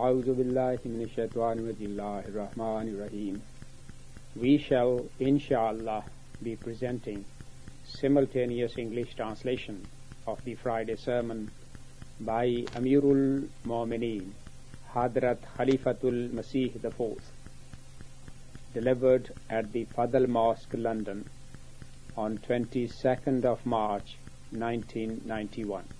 A'udhu billahi minash shaitanir rahmanir rahim. We shall, inshallah, be presenting simultaneous English translation of the Friday sermon by Amirul Mu'mineen, Hadrat Khalifatul Masih IV, delivered at the Fadal Mosque, London, on 22nd of March, 1991.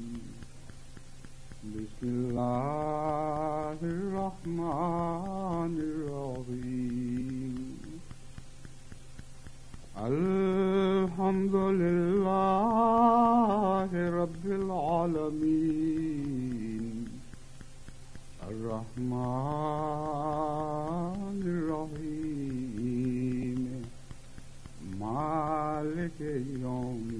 بسم الله الرحمن الرحيم الحمد لله رب العالمين الرحمن الرحيم مالك يوم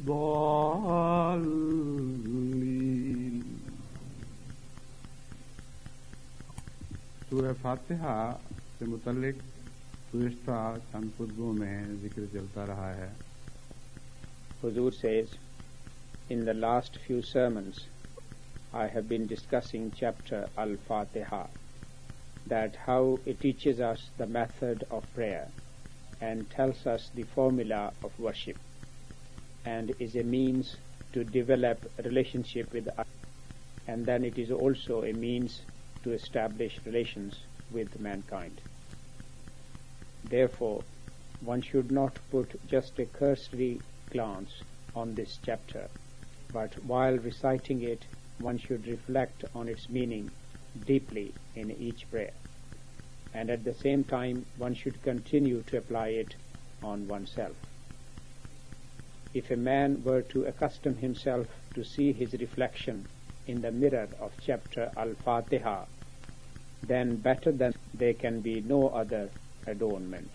الضالين सूर्य फातिहा से मुतलिक गुजश्ता चंद खुतबों में जिक्र चलता रहा है Huzur says, In the last few sermons, I have been discussing chapter Al-Fatiha, that how it teaches us the method of prayer and tells us the formula of worship and is a means to develop relationship with us and then it is also a means to establish relations with mankind. Therefore, one should not put just a cursory glance on this chapter, but while reciting it, one should reflect on its meaning deeply in each prayer. And at the same time, one should continue to apply it on oneself. If a man were to accustom himself to see his reflection in the mirror of chapter Al-Fatiha, then better than there can be no other adornment.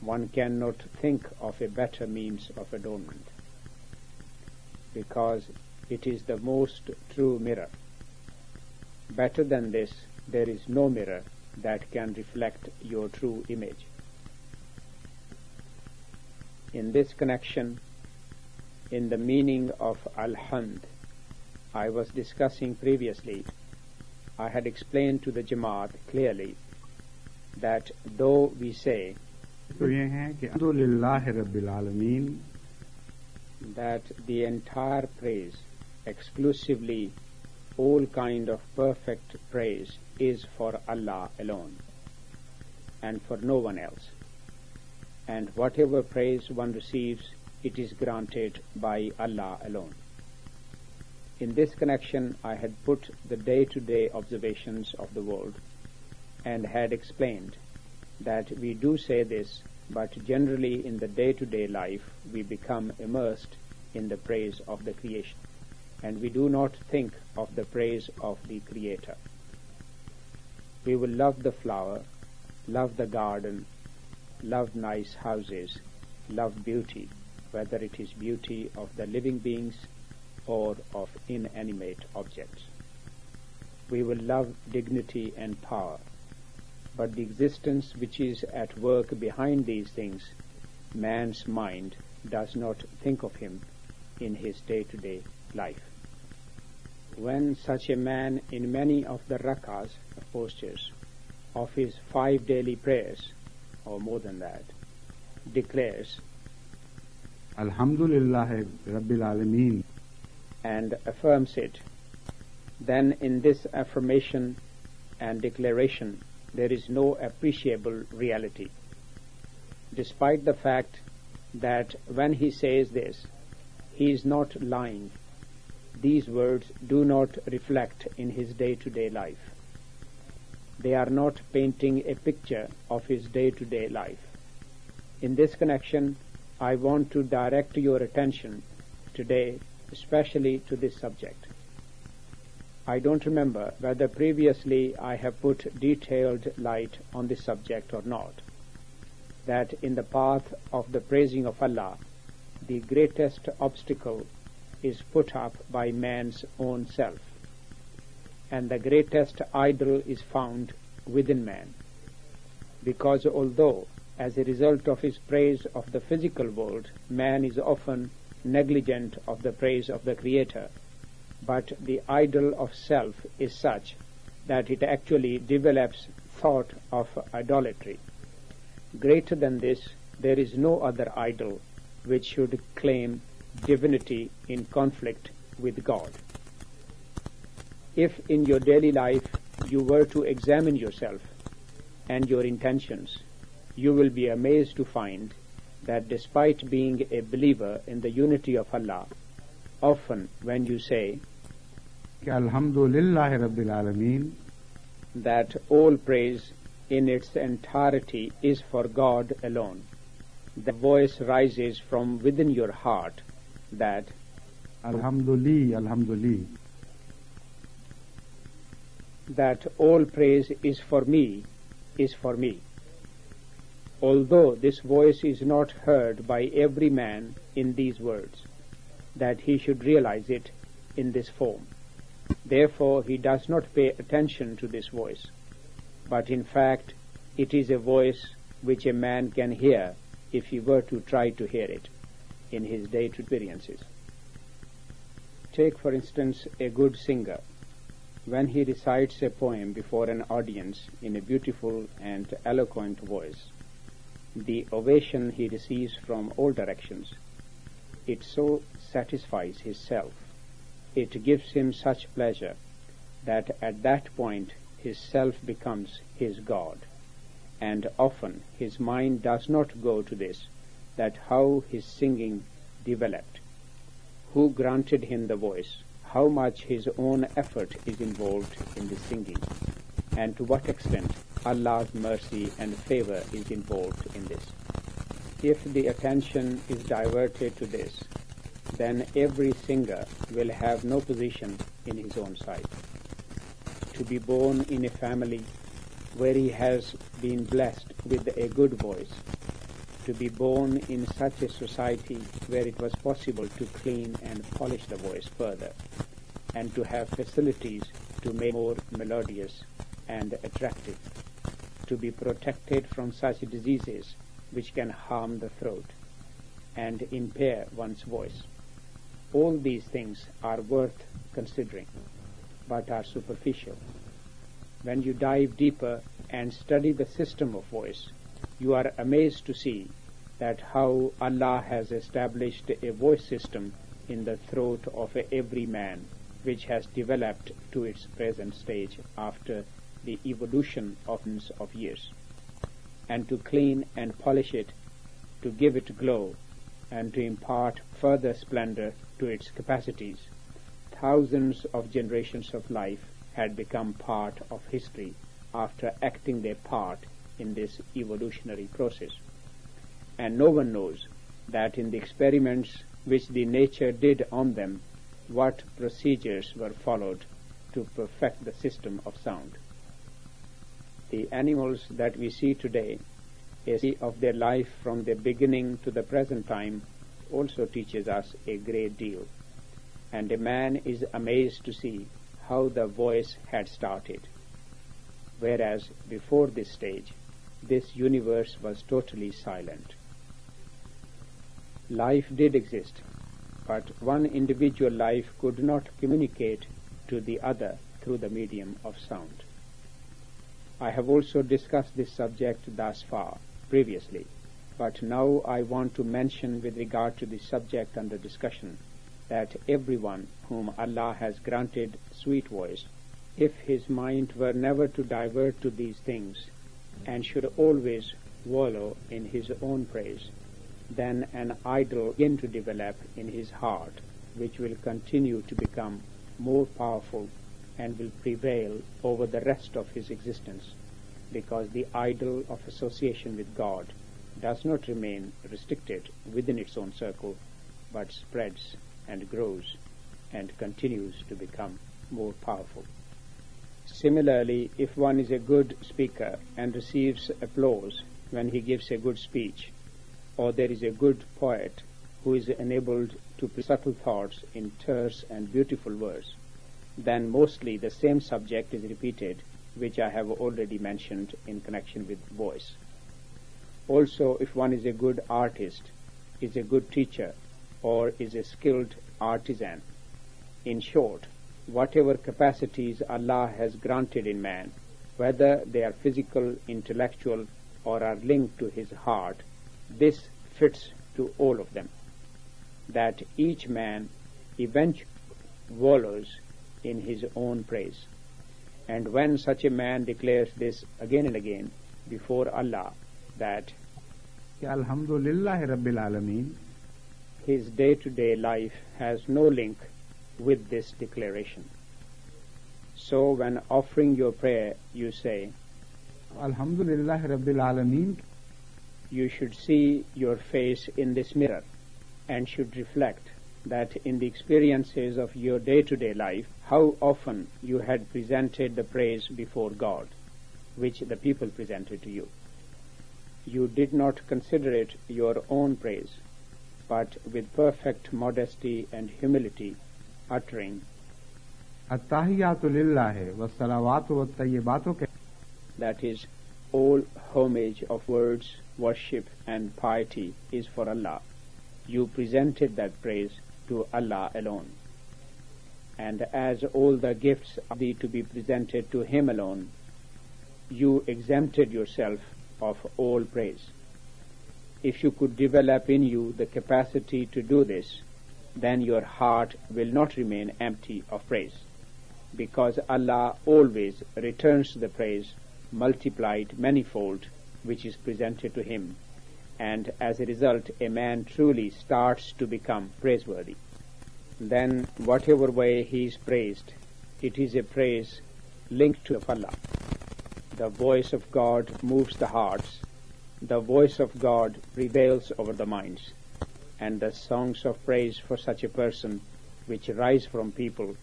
One cannot think of a better means of adornment because it is the most true mirror. Better than this, there is no mirror that can reflect your true image in this connection, in the meaning of Alhamd, I was discussing previously, I had explained to the Jamaat clearly that though we say that the entire praise, exclusively all kind of perfect praise is for Allah alone and for no one else. And whatever praise one receives, it is granted by Allah alone. In this connection, I had put the day-to-day observations of the world and had explained that we do say this, but generally in the day-to-day life we become immersed in the praise of the creation, and we do not think of the praise of the Creator. We will love the flower, love the garden, love nice houses, love beauty, whether it is beauty of the living beings or of inanimate objects. We will love dignity and power, but the existence which is at work behind these things, man's mind does not think of him in his day-to-day life. When such a man in many of the rakas, postures, of his five daily prayers, or more than that, declares, Alhamdulillah Rabbil Alameen and affirms it, then in this affirmation and declaration there is no appreciable reality. Despite the fact that when he says this, he is not lying, these words do not reflect in his day-to-day life. They are not painting a picture of his day-to-day life. In this connection, I want to direct your attention today especially to this subject. I don't remember whether previously I have put detailed light on this subject or not. That in the path of the praising of Allah, the greatest obstacle is put up by man's own self, and the greatest idol is found within man. Because although, as a result of his praise of the physical world, man is often negligent of the praise of the Creator, but the idol of self is such that it actually develops thought of idolatry. Greater than this, there is no other idol which should claim divinity in conflict with God. If in your daily life you were to examine yourself and your intentions, you will be amazed to find that despite being a believer in the unity of Allah, often when you say Alhamdulillah Rabbil Alameen, that all praise in its entirety is for God alone, the voice rises from within your heart that Alhamdulillah, Alhamdulillah, that all praise is for me, is for me. Although this voice is not heard by every man in these words, that he should realize it in this form. Therefore he does not pay attention to this voice, but in fact it is a voice which a man can hear if he were to try to hear it in his day-to-day experiences. Take for instance a good singer. When he recites a poem before an audience in a beautiful and eloquent voice, the ovation he receives from all directions, it so satisfies his self, it gives him such pleasure that at that point his self becomes his God. And often his mind does not go to this, that how his singing developed, who granted him the voice, how much his own effort is involved in the singing, and to what extent Allah's mercy and favor is involved in this. If the attention is diverted to this, then every singer will have no position in his own sight. To be born in a family where he has been blessed with a good voice, to be born in such a society where it was possible to clean and polish the voice further, and to have facilities to make more melodious and attractive, to be protected from such diseases which can harm the throat and impair one's voice. All these things are worth considering, but are superficial. When you dive deeper and study the system of voice, you are amazed to see that how Allah has established a voice system in the throat of every man, which has developed to its present stage after the evolution of millions of years, and to clean and polish it, to give it glow, and to impart further splendor to its capacities. Thousands of generations of life had become part of history after acting their part in this evolutionary process. And no one knows that in the experiments which the nature did on them, what procedures were followed to perfect the system of sound the animals that we see today, a of their life from the beginning to the present time, also teaches us a great deal. And a man is amazed to see how the voice had started. Whereas before this stage, this universe was totally silent. Life did exist, but one individual life could not communicate to the other through the medium of sound. I have also discussed this subject thus far, previously, But now I want to mention with regard to the subject under discussion that everyone whom Allah has granted sweet voice, if his mind were never to divert to these things and should always wallow in his own praise, then an idol begin to develop in his heart, which will continue to become more powerful and will prevail over the rest of his existence, because the idol of association with God does not remain restricted within its own circle, but spreads and grows and continues to become more powerful. Similarly, if one is a good speaker and receives applause when he gives a good speech, or there is a good poet who is enabled to put subtle thoughts in terse and beautiful verse, then mostly the same subject is repeated which I have already mentioned in connection with voice. Also, if one is a good artist, is a good teacher, or is a skilled artisan, in short, whatever capacities Allah has granted in man, whether they are physical, intellectual, or are linked to his heart, this fits to all of them. That each man eventually wallows in his own praise. And when such a man declares this again and again before Allah, that Alhamdulillah Rabbil Alameen, his day-to-day life has no link with this declaration. So when offering your prayer, you say, Alhamdulillah Rabbil Alameen, you should see your face in this mirror and should reflect that in the experiences of your day-to-day life, how often you had presented the praise before God, which the people presented to you. You did not consider it your own praise, but with perfect modesty and humility, uttering, Attahiyatu lillahi wa salawatu wa tayyibatu that is, all homage of words, worship, and piety is for Allah. You presented that praise to Allah alone. And as all the gifts are to be presented to Him alone, you exempted yourself of all praise. If you could develop in you the capacity to do this, then your heart will not remain empty of praise, because Allah always returns the praise multiplied manifold which is presented to him, and as a result a man truly starts to become praiseworthy. Then whatever way he is praised, it is a praise linked to Allah. The voice of God moves the hearts, the voice of God prevails over the minds, and the songs of praise for such a person which rise from people,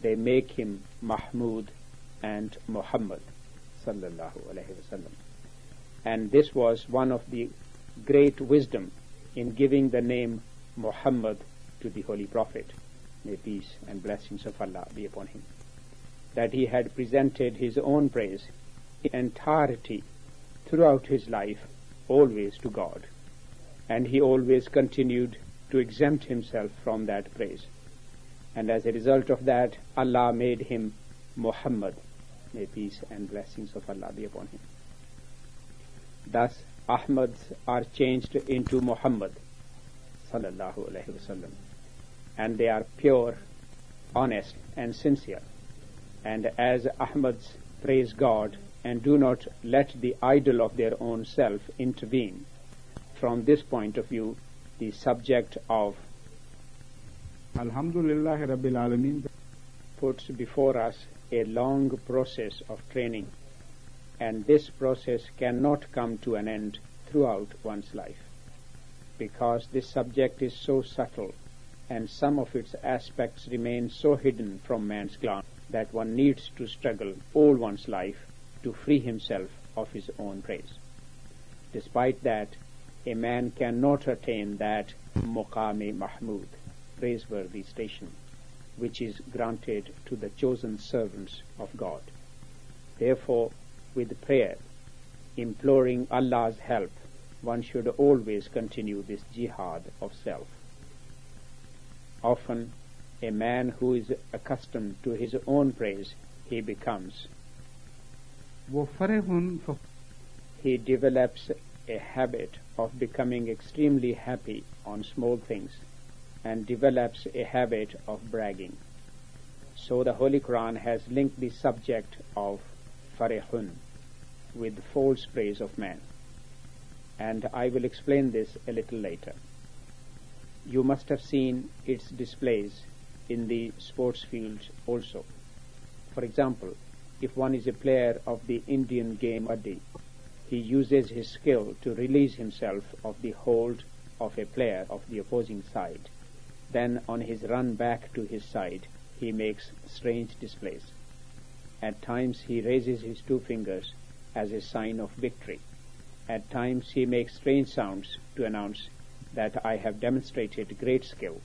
they make him Mahmud and Muhammad sallallahu alaihi wasallam. And this was one of the great wisdom in giving the name Muhammad to the Holy Prophet. May peace and blessings of Allah be upon him. That he had presented his own praise in entirety throughout his life always to God. And he always continued to exempt himself from that praise. And as a result of that, Allah made him Muhammad. May peace and blessings of Allah be upon him. Thus, Ahmads are changed into Muhammad sallallahu alaihi wasallam, and they are pure, honest, and sincere. And as Ahmads praise God and do not let the idol of their own self intervene, from this point of view, the subject of Alhamdulillah Rabbil Alameen puts before us a long process of training, and this process cannot come to an end throughout one's life, because this subject is so subtle and some of its aspects remain so hidden from man's glance that one needs to struggle all one's life to free himself of his own praise. Despite that, a man cannot attain that Muqami Mahmud, praiseworthy station, which is granted to the chosen servants of God. Therefore, with prayer, imploring Allah's help, one should always continue this jihad of self. Often, a man who is accustomed to his own praise, he becomes. He develops a habit of becoming extremely happy on small things and develops a habit of bragging. So the Holy Quran has linked the subject of farihun with false praise of man. And I will explain this a little later. You must have seen its displays in the sports fields also. For example, if one is a player of the Indian game he uses his skill to release himself of the hold of a player of the opposing side. Then on his run back to his side, he makes strange displays. At times he raises his two fingers as a sign of victory. At times he makes strange sounds to announce that I have demonstrated great skill,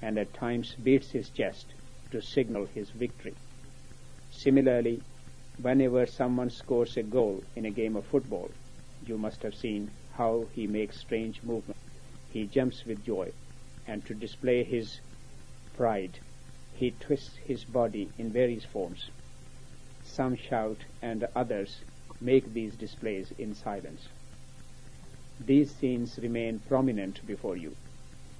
and at times beats his chest to signal his victory. Similarly, whenever someone scores a goal in a game of football, you must have seen how he makes strange movements. He jumps with joy, and to display his pride, he twists his body in various forms. Some shout, and others make these displays in silence. These scenes remain prominent before you,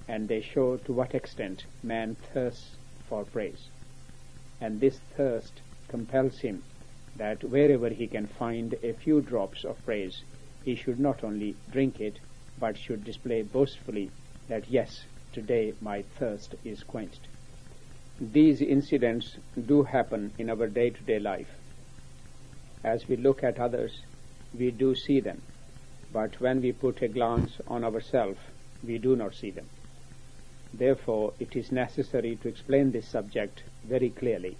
and they show to what extent man thirsts for praise. And this thirst compels him that wherever he can find a few drops of praise, he should not only drink it, but should display boastfully that yes, today my thirst is quenched. These incidents do happen in our day-to-day life. As we look at others, we do see them, but when we put a glance on ourselves, we do not see them. Therefore, it is necessary to explain this subject very clearly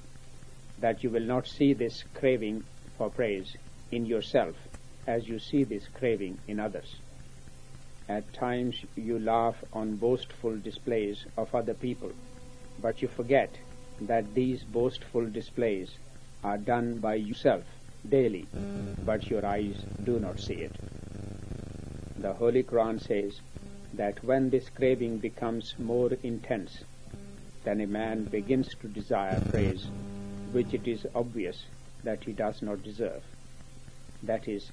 that you will not see this craving for praise in yourself as you see this craving in others. At times you laugh on boastful displays of other people, but you forget that these boastful displays are done by yourself daily, but your eyes do not see it. The Holy Quran says that when this craving becomes more intense, then a man begins to desire praise which it is obvious that he does not deserve. That is,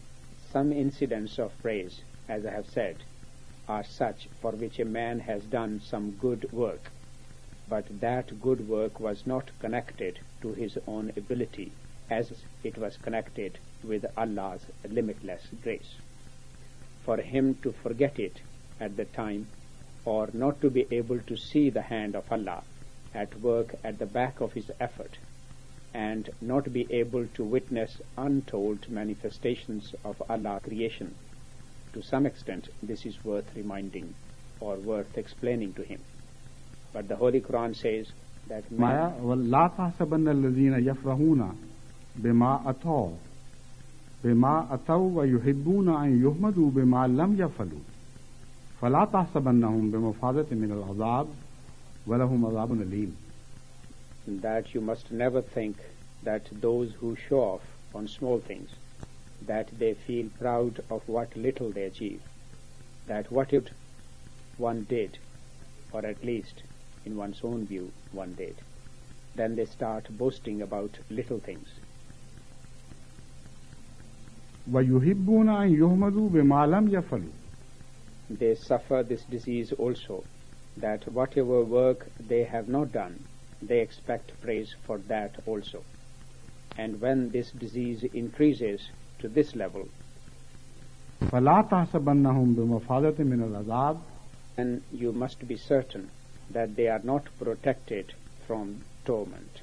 some incidents of praise, as I have said, are such for which a man has done some good work, but that good work was not connected to his own ability as it was connected with Allah's limitless grace. For him to forget it at the time or not to be able to see the hand of Allah at work at the back of his effort and not be able to witness untold manifestations of Allah creation. To some extent, this is worth reminding or worth explaining to him. But the Holy Quran says that man لا تحسبن الذين يفرحون بما أتوا بما أتوا ويحبون أن يحمدوا بما لم يفعلوا فلا تحسبنهم بمفازة من العذاب ولهم عذاب أليم that you must never think that those who show off on small things, that they feel proud of what little they achieve, that what if one did, or at least in one's own view one did, then they start boasting about little things. وَيُحِبُّونَ أَن يُحْمَدُوا بِمَا لَمْ يَفْعَلُوا They suffer this disease also, that whatever work they have not done, they expect praise for that also. And when this disease increases to this level, then you must be certain that they are not protected from torment.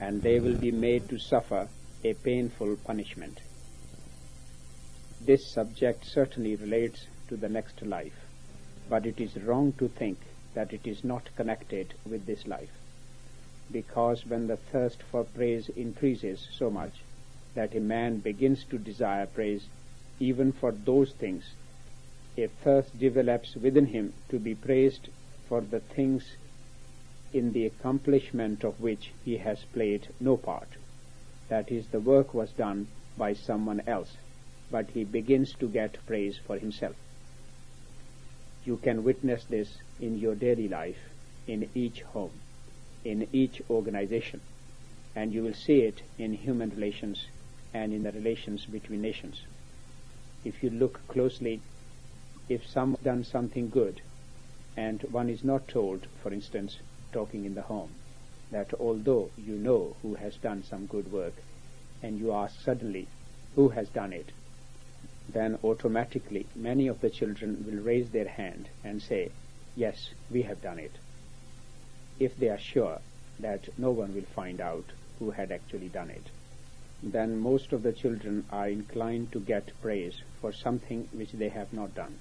And they will be made to suffer a painful punishment. This subject certainly relates to the next life but it is wrong to think that it is not connected with this life. Because when the thirst for praise increases so much that a man begins to desire praise even for those things, a thirst develops within him to be praised for the things in the accomplishment of which he has played no part. That is, the work was done by someone else, but he begins to get praise for himself. You can witness this in your daily life, in each home, in each organization, and you will see it in human relations and in the relations between nations. If you look closely, if someone done something good, and one is not told, for instance, talking in the home, that although you know who has done some good work, and you ask suddenly, who has done it, then automatically many of the children will raise their hand and say, yes, we have done it, if they are sure that no one will find out who had actually done it. Then most of the children are inclined to get praise for something which they have not done.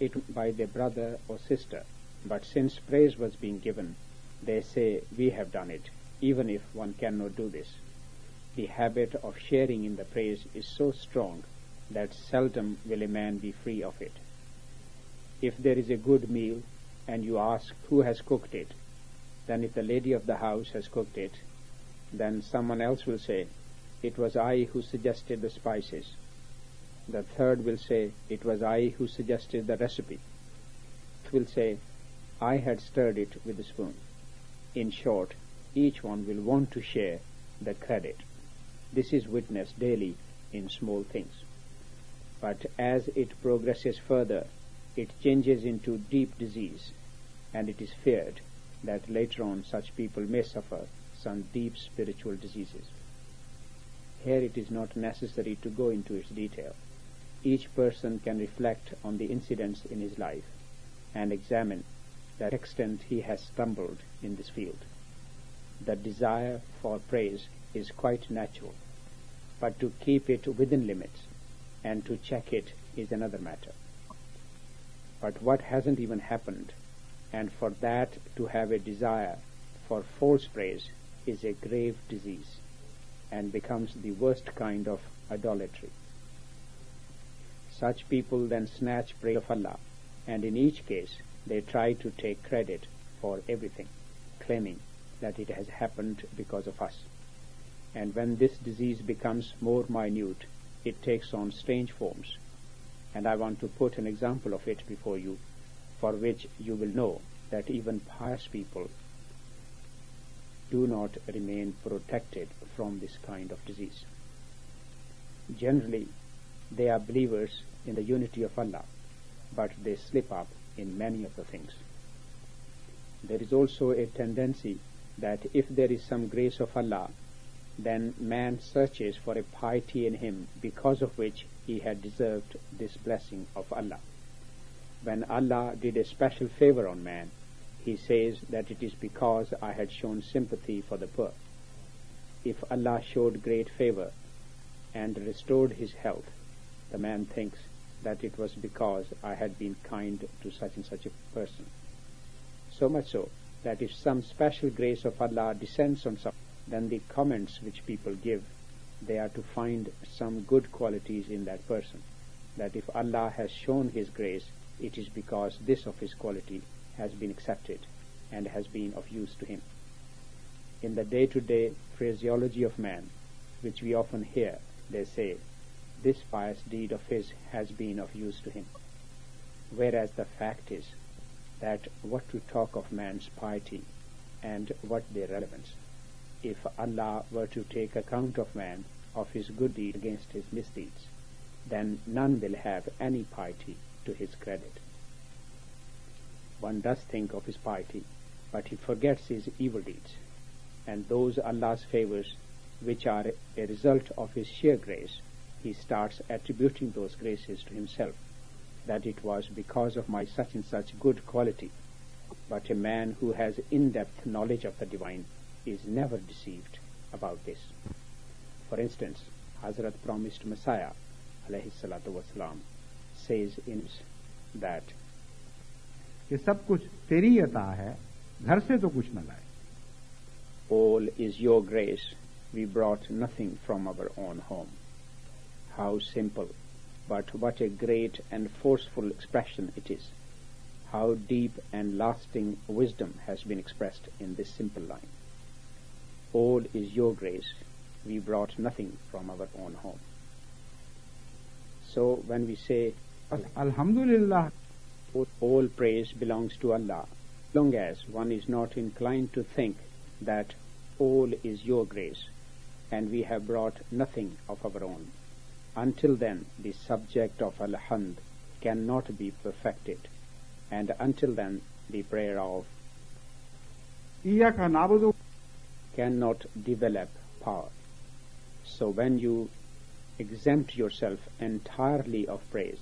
It by their brother or sister, but since praise was being given, they say, we have done it, even if one cannot do this the habit of sharing in the praise is so strong that seldom will a man be free of it. If there is a good meal and you ask who has cooked it, then if the lady of the house has cooked it, then someone else will say, it was I who suggested the spices. The third will say, it was I who suggested the recipe. It will say, I had stirred it with a spoon. In short, each one will want to share the credit. This is witnessed daily in small things. But as it progresses further, it changes into deep disease, and it is feared that later on such people may suffer some deep spiritual diseases. Here it is not necessary to go into its detail. Each person can reflect on the incidents in his life and examine the extent he has stumbled in this field. The desire for praise is quite natural but to keep it within limits and to check it is another matter. But what hasn't even happened, and for that to have a desire for false praise is a grave disease and becomes the worst kind of idolatry. Such people then snatch praise of Allah, and in each case they try to take credit for everything, claiming that it has happened because of us and when this disease becomes more minute, it takes on strange forms. And I want to put an example of it before you, for which you will know that even pious people do not remain protected from this kind of disease. Generally, they are believers in the unity of Allah, but they slip up in many of the things. There is also a tendency that if there is some grace of Allah then man searches for a piety in him because of which he had deserved this blessing of Allah. When Allah did a special favor on man, he says that it is because I had shown sympathy for the poor. If Allah showed great favor and restored his health, the man thinks that it was because I had been kind to such and such a person. So much so that if some special grace of Allah descends on someone, then the comments which people give, they are to find some good qualities in that person. That if Allah has shown His grace, it is because this of His quality has been accepted and has been of use to him. In the day-to-day phraseology of man, which we often hear, they say, this pious deed of his has been of use to him. Whereas the fact is that what to talk of man's piety and what their relevance if Allah were to take account of man of his good deed against his misdeeds, then none will have any piety to his credit. One does think of his piety, but he forgets his evil deeds, and those Allah's favors which are a result of his sheer grace, he starts attributing those graces to himself, that it was because of my such and such good quality. But a man who has in-depth knowledge of the divine is never deceived about this. For instance, Hazrat promised Messiah alayhi salatu wasalam, says in that कि सब कुछ तेरी अता है घर से तो कुछ न लाए All is your grace. We brought nothing from our own home. How simple, but what a great and forceful expression it is. How deep and lasting wisdom has been expressed in this simple line. All is your grace. We brought nothing from our own home. So when we say, Alhamdulillah, all praise belongs to Allah, long as one is not inclined to think that all is your grace and we have brought nothing of our own. Until then, the subject of Al-Hamd cannot be perfected, and until then, the prayer of Iyaka nabudu cannot develop power. So when you exempt yourself entirely of praise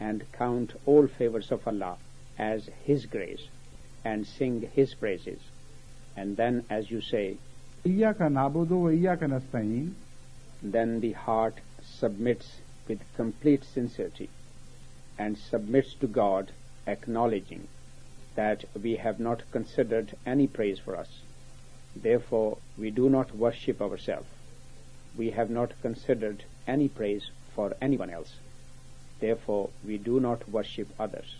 and count all favors of Allah as His grace and sing His praises, and then as you say, Iyaka nabudu wa iyaka nasta'in then the heart submits with complete sincerity and submits to God, acknowledging that we have not considered any praise for us. Therefore, we do not worship ourselves. We have not considered any praise for anyone else. Therefore, we do not worship others.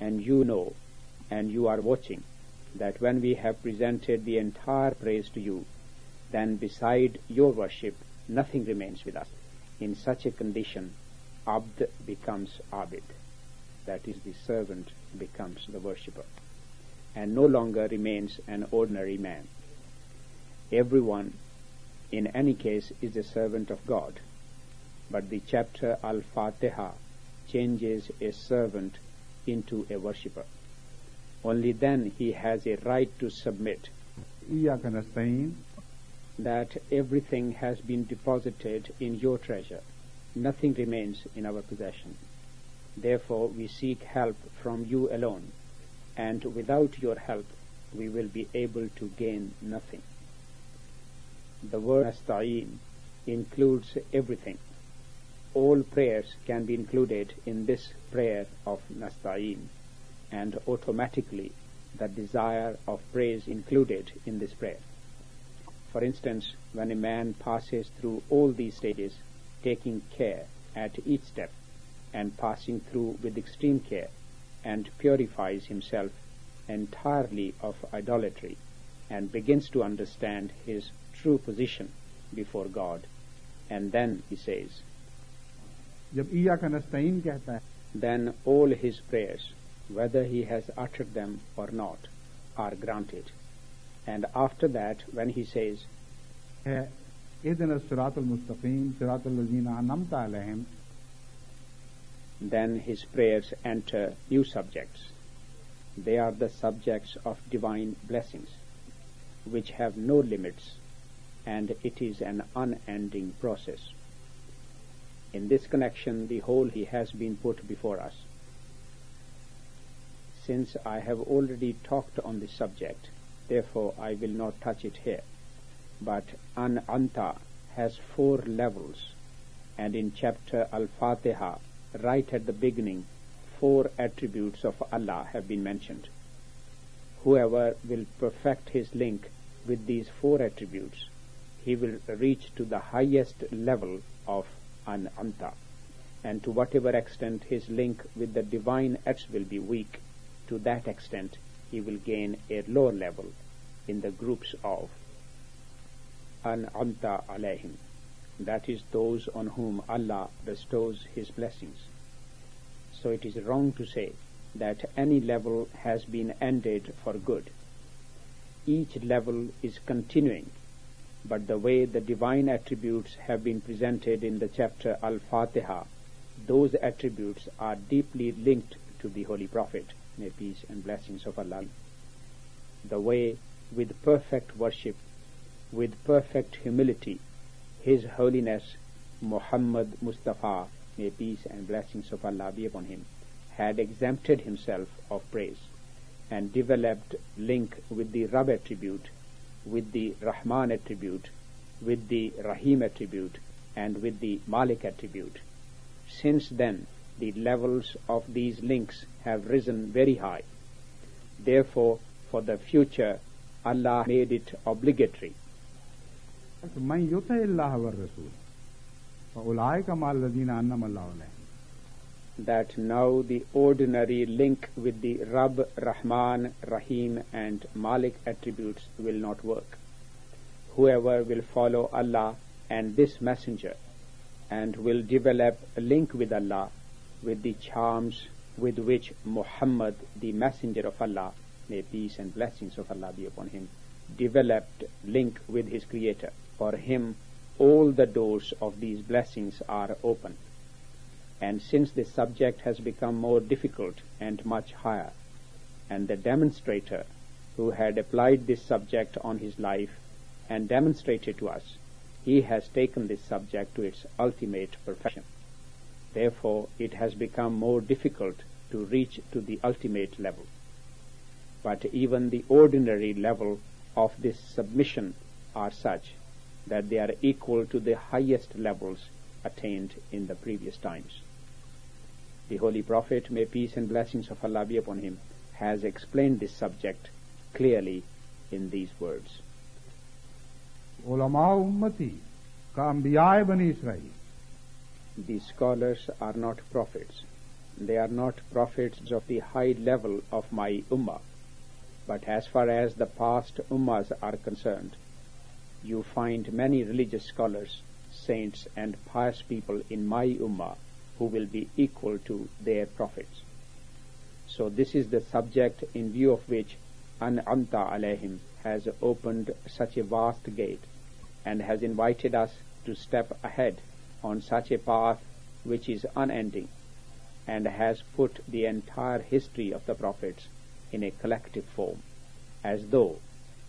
And you know, and you are watching, that when we have presented the entire praise to you, then beside your worship, nothing remains with us. In such a condition, Abd becomes Abid. That is, the servant becomes the worshipper, and no longer remains an ordinary man. Everyone, in any case, is a servant of God, but the chapter Al-Fatiha changes a servant into a worshipper. Only then he has a right to submit that everything has been deposited in your treasure. Nothing remains in our possession. Therefore, we seek help from you alone, and without your help, we will be able to gain nothing. The word nasta'in includes everything. All prayers can be included in this prayer of nasta'in, and automatically the desire of praise included in this prayer. For instance, when a man passes through all these stages, taking care at each step, and passing through with extreme care, and purifies himself entirely of idolatry and begins to understand his true position before God. And then he says, Then all his prayers, whether he has uttered them or not, are granted. And after that, when he says, then his prayers enter new subjects. They are the subjects of divine blessings, which have no limits, and it is an unending process. In this connection, the whole he has been put before us. Since I have already talked on this subject, therefore I will not touch it here. But An'amta has four levels, and in chapter Al-Fatiha, right at the beginning, four attributes of Allah have been mentioned. Whoever will perfect his link with these four attributes, he will reach to the highest level of an'amta. And to whatever extent his link with the divine acts will be weak, to that extent he will gain a lower level in the groups of an'amta alayhim. That is those on whom Allah bestows his blessings. So it is wrong to say that any level has been ended for good. Each level is continuing, but the way the divine attributes have been presented in the chapter Al-Fatiha, those attributes are deeply linked to the Holy Prophet, may peace and blessings of Allah. The way with perfect worship, with perfect humility, His Holiness Muhammad Mustafa, may peace and blessings of Allah be upon him, had exempted himself of praise and developed link with the Rab attribute, with the Rahman attribute, with the Rahim attribute, and with the Malik attribute. Since then, the levels of these links have risen very high. Therefore, for the future, Allah made it obligatory من فَأُولَٰئِكَ الَّذِينَ اللَّهُ عَلَيْهِمْ That now the ordinary link with the Rab, Rahman, Rahim and Malik attributes will not work. Whoever will follow Allah and this messenger and will develop a link with Allah with the charms with which Muhammad, the messenger of Allah, may peace and blessings of Allah be upon him, developed link with his creator. For him all the doors of these blessings are open. And since the subject has become more difficult and much higher, and the demonstrator who had applied this subject on his life and demonstrated to us, he has taken this subject to its ultimate perfection. Therefore, it has become more difficult to reach to the ultimate level. But even the ordinary level of this submission are such that they are equal to the highest levels attained in the previous times. The Holy Prophet, may peace and blessings of Allah be upon him, has explained this subject clearly in these words. Ulama ummati. The scholars are not prophets. They are not prophets of the high level of my ummah. But as far as the past ummas are concerned, you find many religious scholars, saints, and pious people in my ummah who will be equal to their prophets. So this is the subject in view of which An'amta alayhim has opened such a vast gate and has invited us to step ahead on such a path which is unending and has put the entire history of the prophets in a collective form as though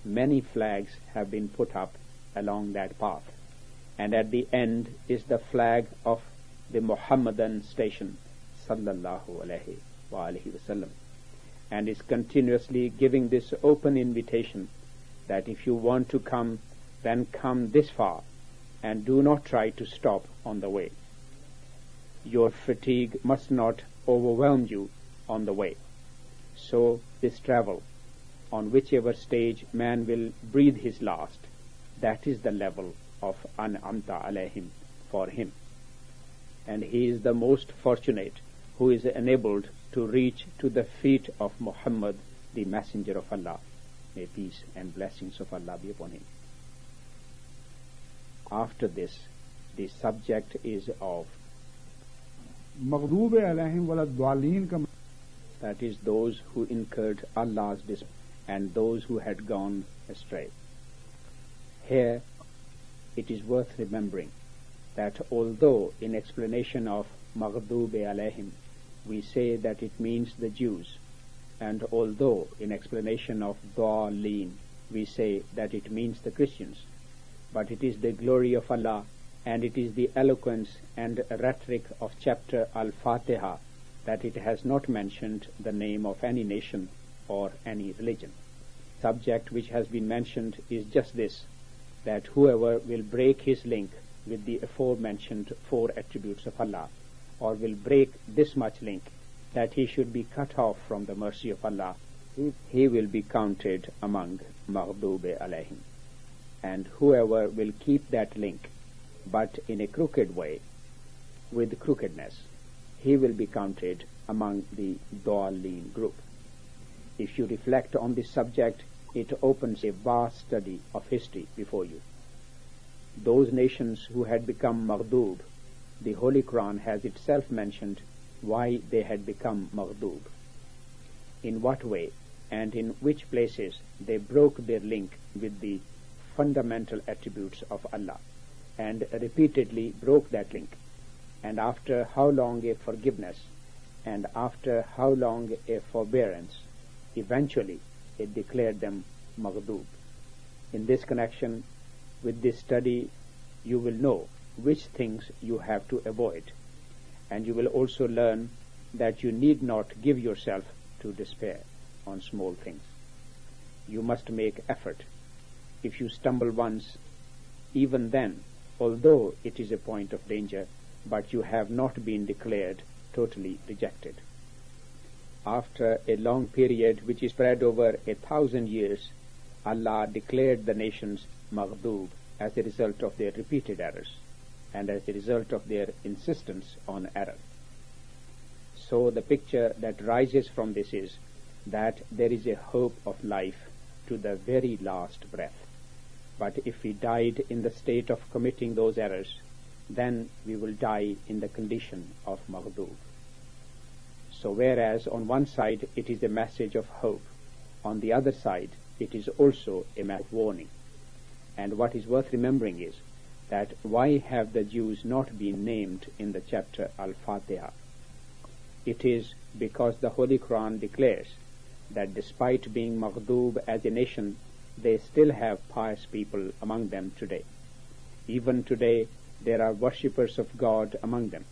many flags have been put up along that path. And at the end is the flag of the Muhammadan station, sallallahu alaihi wasallam, and is continuously giving this open invitation that if you want to come, then come this far, and do not try to stop on the way. Your fatigue must not overwhelm you on the way. So this travel, on whichever stage man will breathe his last, that is the level of an'amta alayhim for him. And he is the most fortunate who is enabled to reach to the feet of Muhammad, the messenger of Allah. May peace and blessings of Allah be upon him. After this, the subject is of that is those who incurred Allah's displeasure and those who had gone astray. Here it is worth remembering that although in explanation of Maghdub alayhim we say that it means the Jews, and although in explanation of Dhalin we say that it means the Christians, but it is the glory of Allah and it is the eloquence and rhetoric of chapter Al-Fatiha that it has not mentioned the name of any nation or any religion. Subject which has been mentioned is just this, that whoever will break his link with the aforementioned four attributes of Allah, or will break this much link, that he should be cut off from the mercy of Allah, he will be counted among Maghdube alayhim. And whoever will keep that link, but in a crooked way, with crookedness, he will be counted among the Dhalin group. If you reflect on this subject, it opens a vast study of history before you. Those nations who had become Maghdub, the Holy Quran has itself mentioned why they had become Maghdub, in what way and in which places they broke their link with the fundamental attributes of Allah and repeatedly broke that link. And after how long a forgiveness and after how long a forbearance, eventually it declared them Maghdub. In this connection, with this study, you will know which things you have to avoid. And you will also learn that you need not give yourself to despair on small things. You must make effort. If you stumble once, even then, although it is a point of danger, but you have not been declared totally rejected. After a long period which is spread over a thousand years, Allah declared the nations Maghdub as a result of their repeated errors and as a result of their insistence on error. So the picture that rises from this is that there is a hope of life to the very last breath. But if we died in the state of committing those errors, then we will die in the condition of Maghdub. So whereas on one side it is a message of hope, on the other side it is also a warning. And what is worth remembering is that why have the Jews not been named in the chapter Al-Fatiha? It is because the Holy Quran declares that despite being Maghdub as a nation, they still have pious people among them today. Even today, there are worshippers of God among them.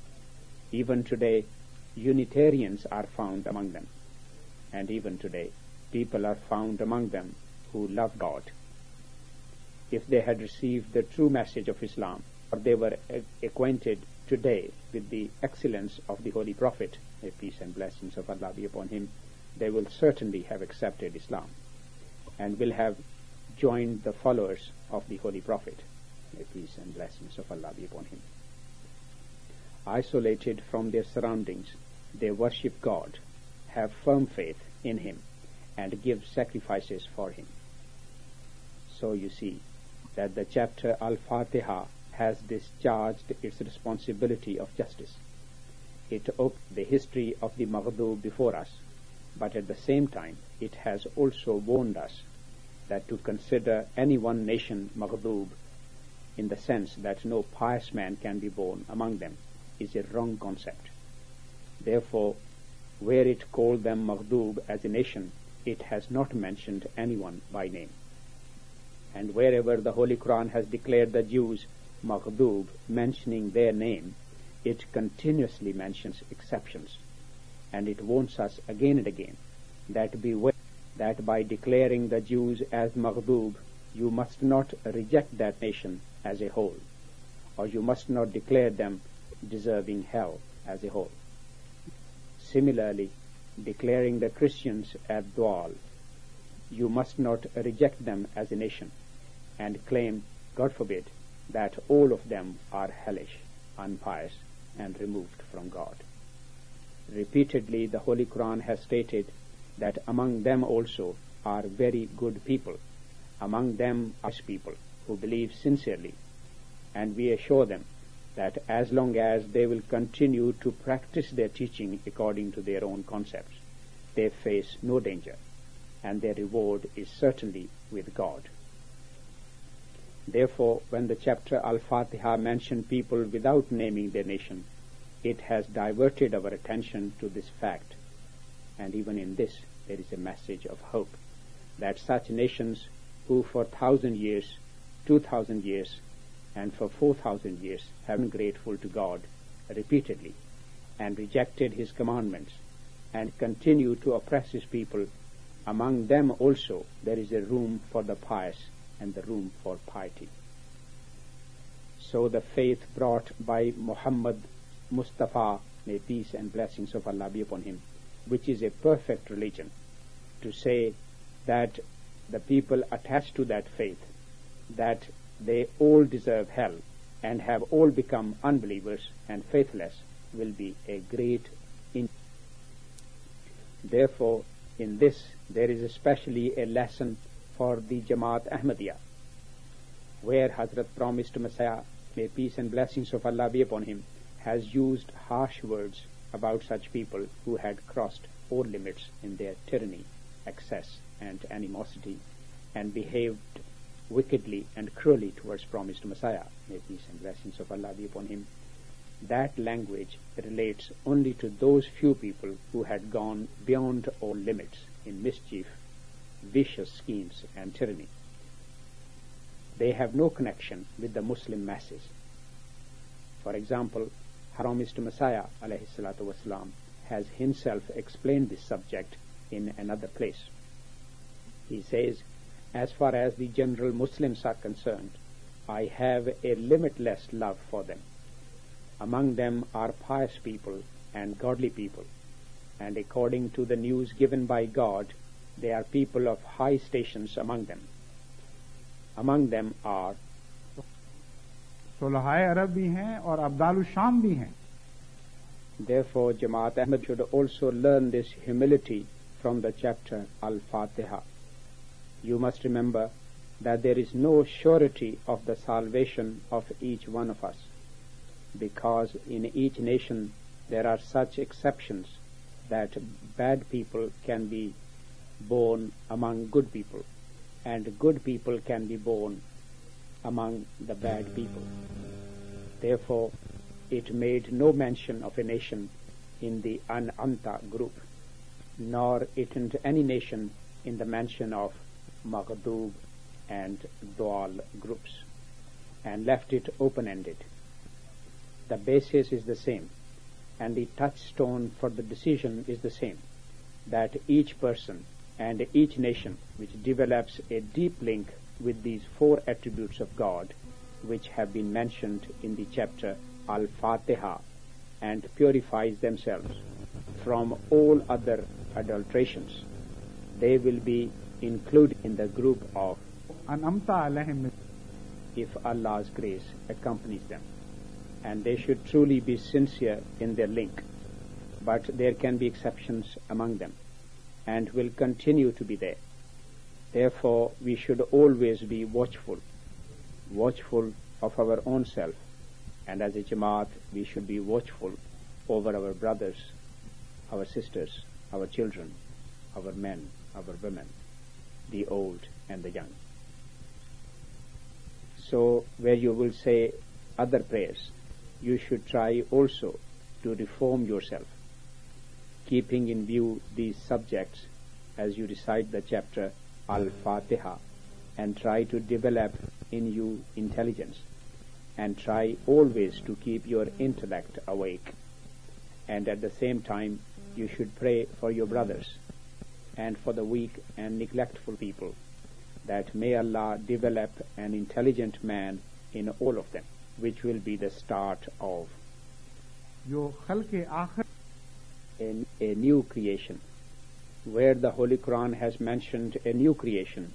Even today, Unitarians are found among them. And even today, people are found among them who love God. If they had received the true message of Islam, or they were acquainted today with the excellence of the Holy Prophet, may peace and blessings of Allah be upon him, they will certainly have accepted Islam and will have joined the followers of the Holy Prophet. May peace and blessings of Allah be upon him. Isolated from their surroundings, they worship God, have firm faith in Him, and give sacrifices for Him. So you see that the chapter Al-Fatiha has discharged its responsibility of justice. It opened the history of the Maghdub before us, but at the same time it has also warned us that to consider any one nation Maghdub in the sense that no pious man can be born among them is a wrong concept. Therefore, where it called them Maghdub as a nation, it has not mentioned anyone by name. And wherever the Holy Quran has declared the Jews Maghdub, mentioning their name, it continuously mentions exceptions. And it warns us again and again that beware that by declaring the Jews as Maghdub, you must not reject that nation as a whole, or you must not declare them deserving hell as a whole. Similarly, declaring the Christians as Dwal, you must not reject them as a nation and claim, God forbid, that all of them are hellish, unpious, and removed from God. Repeatedly, the Holy Quran has stated that among them also are very good people. Among them are people who believe sincerely, and we assure them that as long as they will continue to practice their teaching according to their own concepts, they face no danger, and their reward is certainly with God. Therefore, when the chapter Al-Fatiha mentioned people without naming their nation, it has diverted our attention to this fact. And even in this, there is a message of hope that such nations who for thousand years, two thousand years, and for four thousand years have been grateful to God repeatedly and rejected his commandments and continue to oppress his people, among them also there is a room for the pious and the room for piety. So the faith brought by Muhammad Mustafa, may peace and blessings of Allah be upon him, which is a perfect religion, to say that the people attached to that faith, that they all deserve hell and have all become unbelievers and faithless will be a great in. Therefore in this there is especially a lesson for the Jamaat Ahmadiyya where Hazrat promised Messiah may peace and blessings of Allah be upon him has used harsh words about such people who had crossed all limits in their tyranny, excess and animosity and behaved wickedly and cruelly towards promised Messiah, may peace and blessings of Allah be upon him, that language relates only to those few people who had gone beyond all limits in mischief, vicious schemes, and tyranny. They have no connection with the Muslim masses. For example, Haramist Messiah والسلام, has himself explained this subject in another place. He says, as far as the general Muslims are concerned, I have a limitless love for them. Among them are pious people and godly people, and according to the news given by God, they are people of high stations among them. Among them are सुलहाय अरब भी हैं और अब्दाल शाम भी हैं Therefore, Jamaat Ahmad should also learn this humility from the chapter Al-Fatiha you must remember that there is no surety of the salvation of each one of us, because in each nation there are such exceptions that bad people can be born among good people, and good people can be born among the bad people. Therefore, it made no mention of a nation in the An'amta group, nor it any nation in the mention of Maghdub and Dwal groups, and left it open-ended. The basis is the same, and the touchstone for the decision is the same, that each person and each nation which develops a deep link with these four attributes of God, which have been mentioned in the chapter Al-Fatiha, and purifies themselves from all other adulterations, they will be included in the group of if Allah's grace accompanies them. And they should truly be sincere in their link. But there can be exceptions among them and will continue to be there. Therefore, we should always be watchful, watchful of our own self, and as a Jamaat, we should be watchful over our brothers, our sisters, our children, our men, our women, the old and the young. So, where you will say other prayers, you should try also to reform yourself, keeping in view these subjects as you recite the chapter Al-Fatiha and try to develop in you intelligence and try always to keep your intellect awake. And at the same time, you should pray for your brothers and for the weak and neglectful people that may Allah develop an intelligent man in all of them, which will be the start of a, a new creation where the Holy Quran has mentioned a new creation,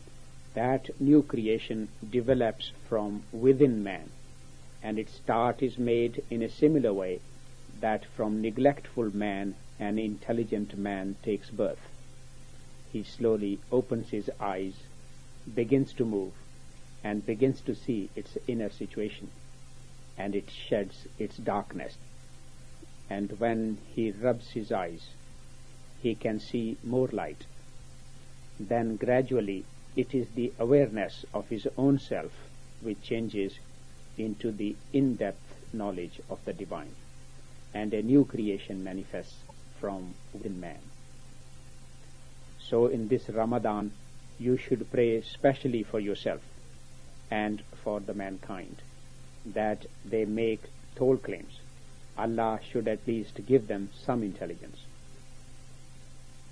that new creation develops from within man, and its start is made in a similar way that from neglectful man an intelligent man takes birth. He slowly opens his eyes, begins to move, and begins to see its inner situation, and it sheds its darkness. And when he rubs his eyes, he can see more light. Then gradually it is the awareness of his own self which changes into the in-depth knowledge of the divine, and a new creation manifests from within man. So in this Ramadan, you should pray specially for yourself and for the mankind, that they make toll claims. Allah should at least give them some intelligence.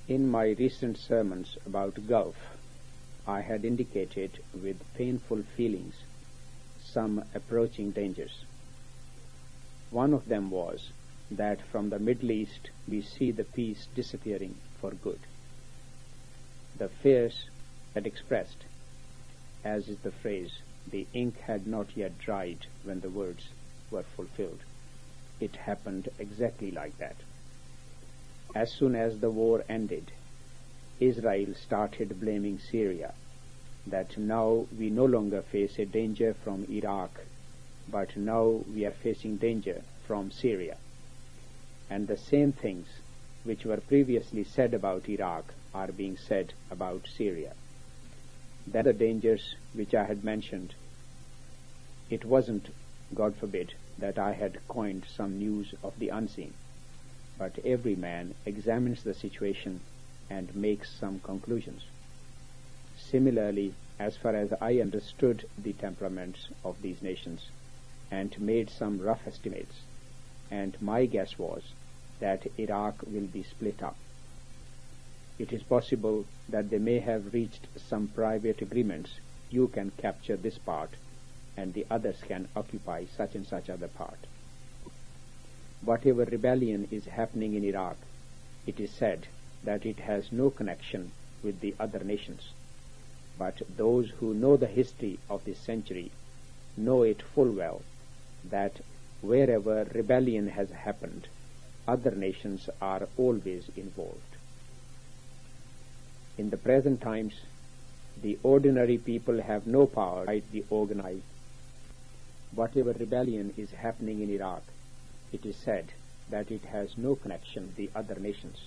In my recent sermons about Gulf, I had indicated with painful feelings some approaching dangers. One of them was that from the Middle East we see the peace disappearing for good. The fears had expressed, as is the phrase, the ink had not yet dried when the words were fulfilled. It happened exactly like that. As soon as the war ended, Israel started blaming Syria that now we no longer face a danger from Iraq, but now we are facing danger from Syria. And the same things which were previously said about Iraq are being said about Syria. That the dangers which I had mentioned, it wasn't, God forbid, that I had coined some news of the unseen but every man examines the situation and makes some conclusions. Similarly, as far as I understood the temperaments of these nations and made some rough estimates, and my guess was that Iraq will be split up. It is possible that they may have reached some private agreements. You can capture this part and the others can occupy such and such other part whatever rebellion is happening in Iraq, it is said that it has no connection with the other nations. But those who know the history of this century know it full well that wherever rebellion has happened, other nations are always involved. In the present times, the ordinary people have no power to the organized. Whatever rebellion is happening in Iraq, it is said that it has no connection with the other nations.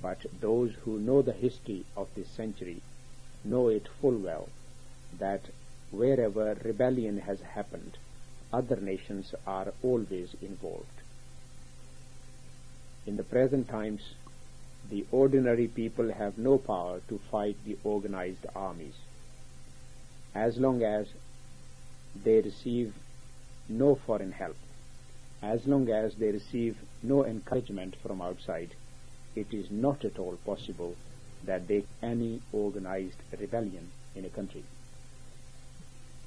But those who know the history of this century know it full well that wherever rebellion has happened, other nations are always involved. In the present times, the ordinary people have no power to fight the organized armies. As long as they receive no foreign help, as long as they receive no encouragement from outside, it is not at all possible that they any organized rebellion in a country.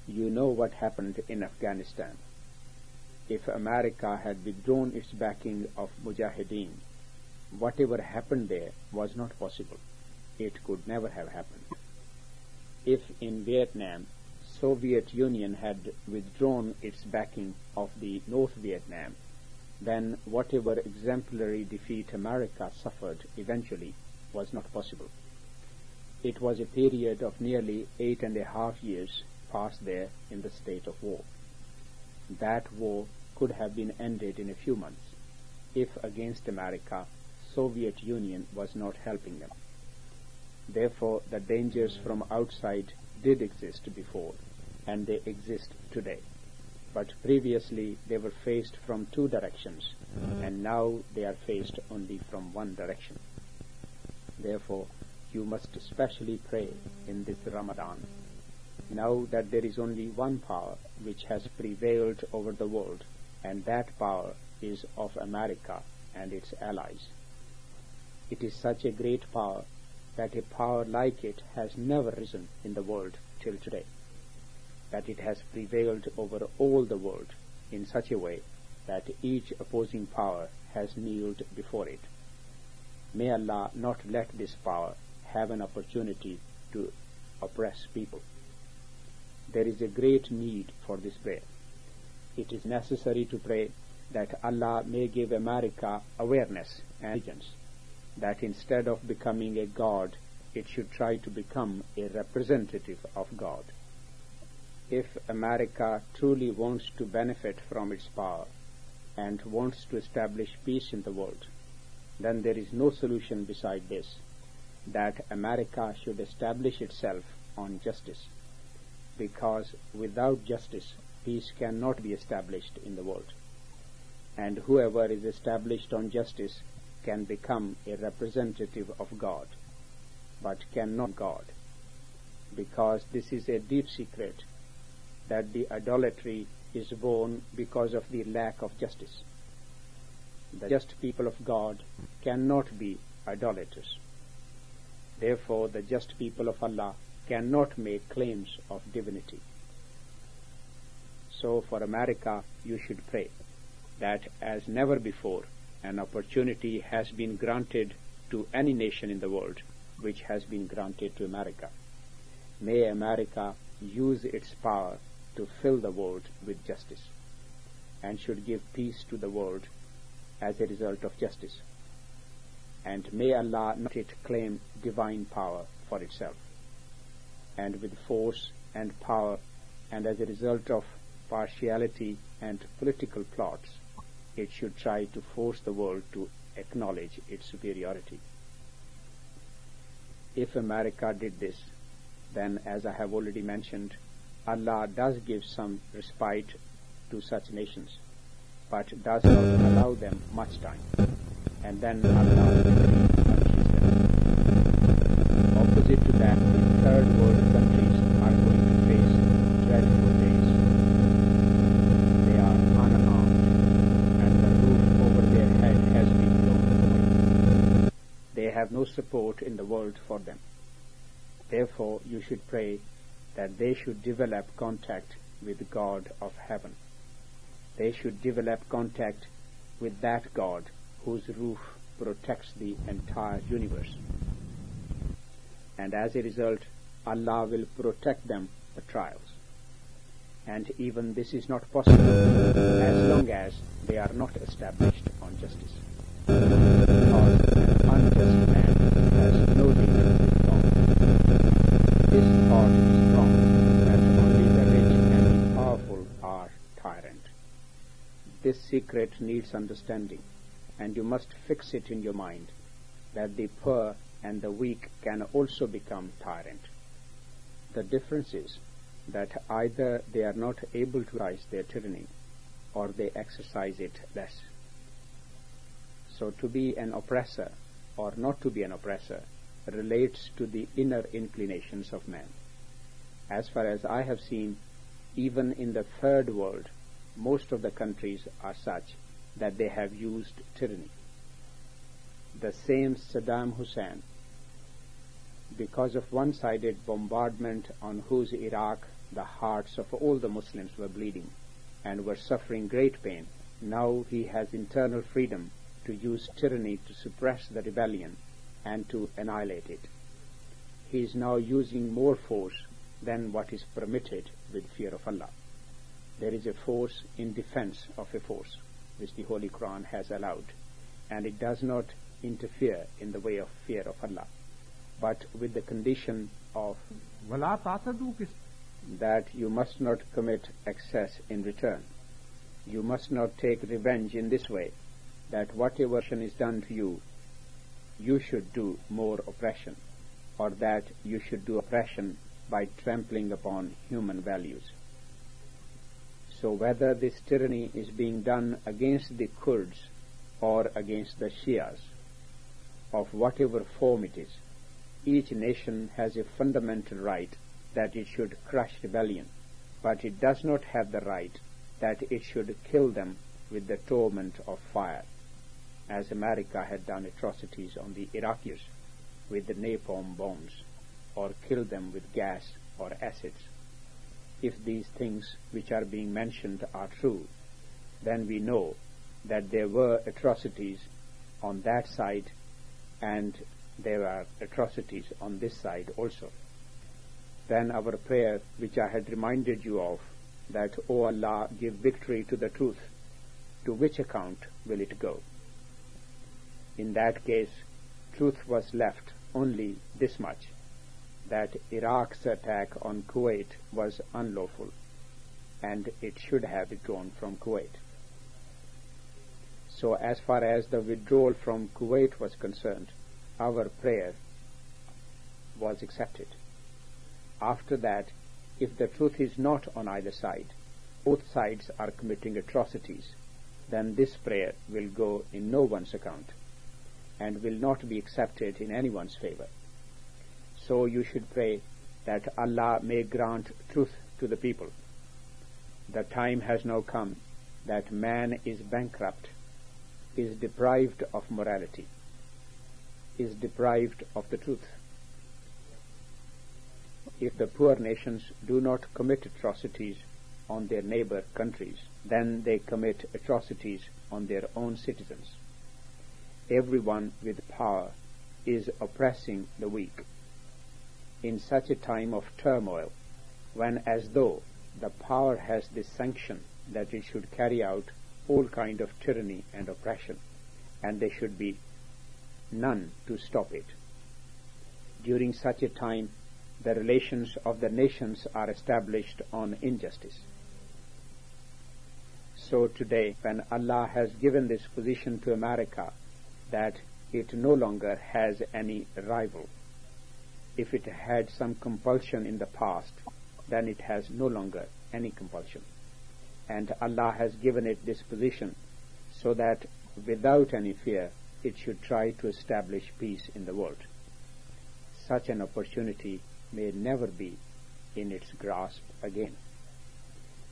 You know what happened in Afghanistan. If America had withdrawn its backing of Mujahideen, whatever happened there was not possible. It could never have happened. If in Vietnam Soviet Union had withdrawn its backing of the North Vietnam, then whatever exemplary defeat America suffered eventually was not possible. It was a period of nearly eight and a half years passed there in the state of war. That war could have been ended in a few months if against America Soviet Union was not helping them. Therefore, the dangers mm. from outside did exist before, and they exist today. But previously they were faced from two directions, mm. and now they are faced only from one direction. Therefore, you must especially pray in this Ramadan. Now that there is only one power which has prevailed over the world, and that power is of America and its allies. It is such a great power that a power like it has never risen in the world till today. That it has prevailed over all the world in such a way that each opposing power has kneeled before it. May Allah not let this power have an opportunity to oppress people. There is a great need for this prayer. It is necessary to pray that Allah may give America awareness and intelligence that instead of becoming a god, it should try to become a representative of God. If America truly wants to benefit from its power and wants to establish peace in the world, then there is no solution beside this, that America should establish itself on justice, because without justice, peace cannot be established in the world. And whoever is established on justice can become a representative of God, but cannot God, because this is a deep secret that the idolatry is born because of the lack of justice. The just people of God cannot be idolaters. Therefore, the just people of Allah cannot make claims of divinity. So, for America, you should pray that as never before, an opportunity has been granted to any nation in the world which has been granted to America. May America use its power to fill the world with justice and should give peace to the world as a result of justice. And may Allah not it claim divine power for itself. And with force and power and as a result of partiality and political plots, it should try to force the world to acknowledge its superiority. If America did this, then as I have already mentioned, Allah does give some respite to such nations, but does not allow them much time, and then Allah punishes them. Opposite to that, the third world countries are going to face dreadful days. They are unarmed, and the roof over their head has been blown away. They have no support in the world for them. Therefore, you should pray that they should develop contact with God of heaven. They should develop contact with that God whose roof protects the entire universe. And as a result, Allah will protect them the trials. And even this is not possible as long as they are not established on justice. This secret needs understanding, and you must fix it in your mind, that the poor and the weak can also become tyrant. The difference is that either they are not able to rise their tyranny or they exercise it less. So to be an oppressor or not to be an oppressor relates to the inner inclinations of man. As far as I have seen, even in the third world, most of the countries are such that they have used tyranny. The same Saddam Hussein, because of one-sided bombardment on whose Iraq the hearts of all the Muslims were bleeding and were suffering great pain, now he has internal freedom to use tyranny to suppress the rebellion and to annihilate it. He is now using more force than what is permitted with fear of Allah. There is a force in defense of a force, which the Holy Quran has allowed, and it does not interfere in the way of fear of Allah, but with the condition of that you must not commit excess in return. You must not take revenge in this way, that whatever is done to you, you should do more oppression, or that you should do oppression by trampling upon human values. So whether this tyranny is being done against the Kurds or against the Shias, of whatever form it is, each nation has a fundamental right that it should crush rebellion, but it does not have the right that it should kill them with the torment of fire, as America had done atrocities on the Iraqis with the napalm bombs, or killed them with gas or acids. If these things which are being mentioned are true, then we know that there were atrocities on that side and there are atrocities on this side also. Then our prayer, which I had reminded you of, that, O Allah, give victory to the truth, to which account will it go? In that case, truth was left only this much, that Iraq's attack on Kuwait was unlawful, and it should have withdrawn from Kuwait. So as far as the withdrawal from Kuwait was concerned, our prayer was accepted. After that, if the truth is not on either side, both sides are committing atrocities, then this prayer will go in no one's account and will not be accepted in anyone's favor. So you should pray that Allah may grant truth to the people. The time has now come that man is bankrupt, is deprived of morality, is deprived of the truth. If the poor nations do not commit atrocities on their neighbor countries, then they commit atrocities on their own citizens. Everyone with power is oppressing the weak. In such a time of turmoil, when as though the power has this sanction that it should carry out all kind of tyranny and oppression, and there should be none to stop it. During such a time, the relations of the nations are established on injustice. So today, when Allah has given this position to America, that it no longer has any rival. If it had some compulsion in the past, then it has no longer any compulsion. And Allah has given it this position so that without any fear, it should try to establish peace in the world. Such an opportunity may never be in its grasp again.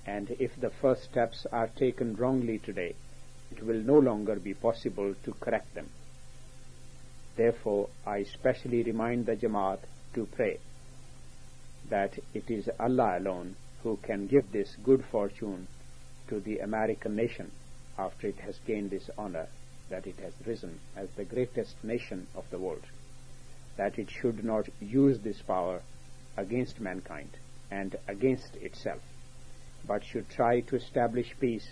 And if the first steps are taken wrongly today, it will no longer be possible to correct them. Therefore, I specially remind the Jamaat to pray that it is Allah alone who can give this good fortune to the American nation after it has gained this honor that it has risen as the greatest nation of the world that it should not use this power against mankind and against itself, but should try to establish peace.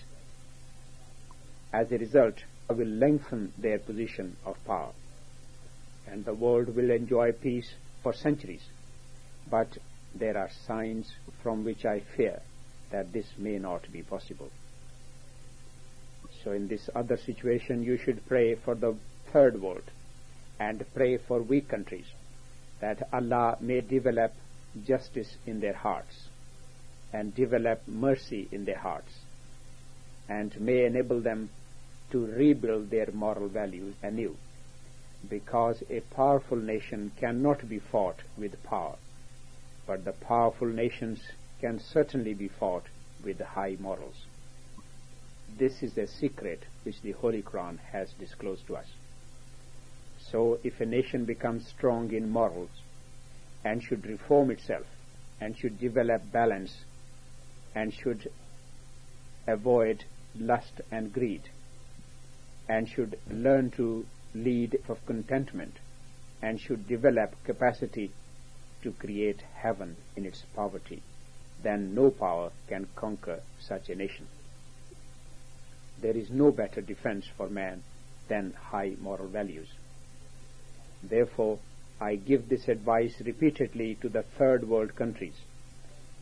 As a result, will lengthen their position of power, and the world will enjoy peace for centuries. But there are signs from which I fear that this may not be possible. So in this other situation, you should pray for the third world and pray for weak countries, that Allah may develop justice in their hearts, and develop mercy in their hearts, and may enable them to rebuild their moral values anew, because a powerful nation cannot be fought with power, but the powerful nations can certainly be fought with high morals. This is the secret which the Holy Quran has disclosed to us. So if a nation becomes strong in morals and should reform itself and should develop balance and should avoid lust and greed and should learn to lead of contentment and should develop capacity to create heaven in its poverty, then no power can conquer such a nation. There is no better defense for man than high moral values. Therefore, I give this advice repeatedly to the third world countries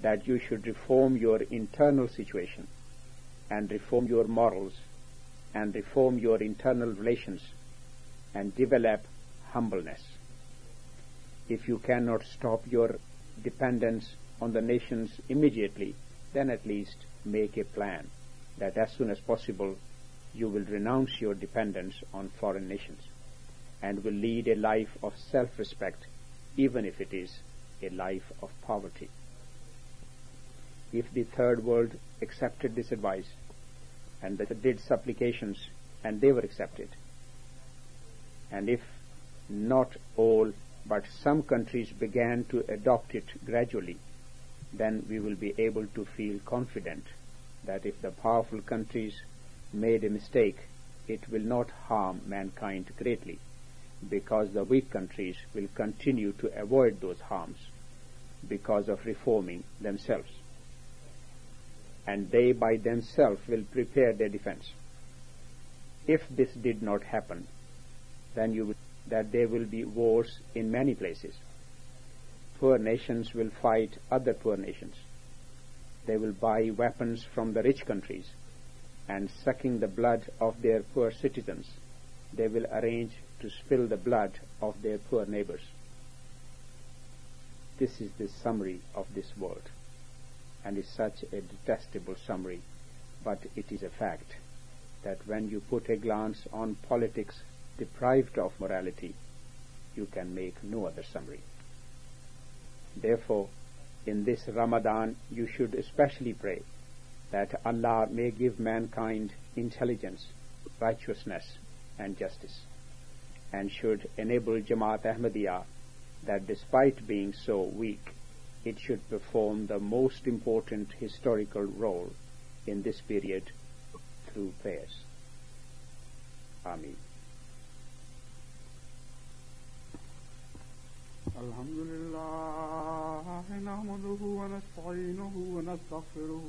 that you should reform your internal situation and reform your morals and reform your internal relations and develop humbleness. If you cannot stop your dependence on the nations immediately, then at least make a plan that as soon as possible you will renounce your dependence on foreign nations and will lead a life of self-respect even if it is a life of poverty. If the third world accepted this advice and they did supplications and they were accepted, and if not all but some countries began to adopt it gradually, then we will be able to feel confident that if the powerful countries made a mistake, it will not harm mankind greatly, because the weak countries will continue to avoid those harms because of reforming themselves. And they by themselves will prepare their defense. If this did not happen, then you will, that there will be wars in many places. Poor nations will fight other poor nations they will buy weapons from the rich countries, and sucking the blood of their poor citizens, they will arrange to spill the blood of their poor neighbors. This is the summary of this world, and is such a detestable summary, but it is a fact that when you put a glance on politics deprived of morality, you can make no other summary. Therefore, in this Ramadan you should especially pray that Allah may give mankind intelligence, righteousness and justice and should enable Jamaat Ahmadiyya that despite being so weak, it should perform the most important historical role in this period through prayers. Ameen. الحمد لله نحمده ونستعينه ونستغفره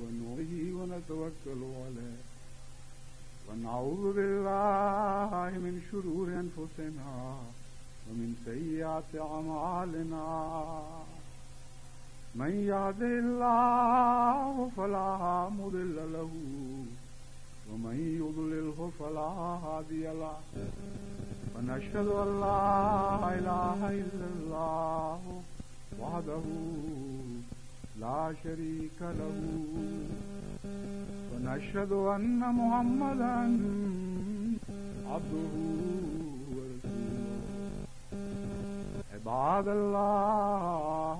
ونوحيه ونتوكل عليه ونعوذ بالله من شرور أنفسنا ومن سيئات أعمالنا من يهده الله فلا مضل له ومن يضلله فلا هادي له. ونشهد أن لا إله إلا الله وحده لا شريك له. ونشهد أن محمدا عبده ورسوله. عباد الله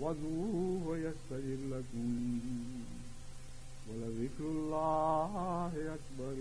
وذوه ويستجر لكم ولذكر الله أكبر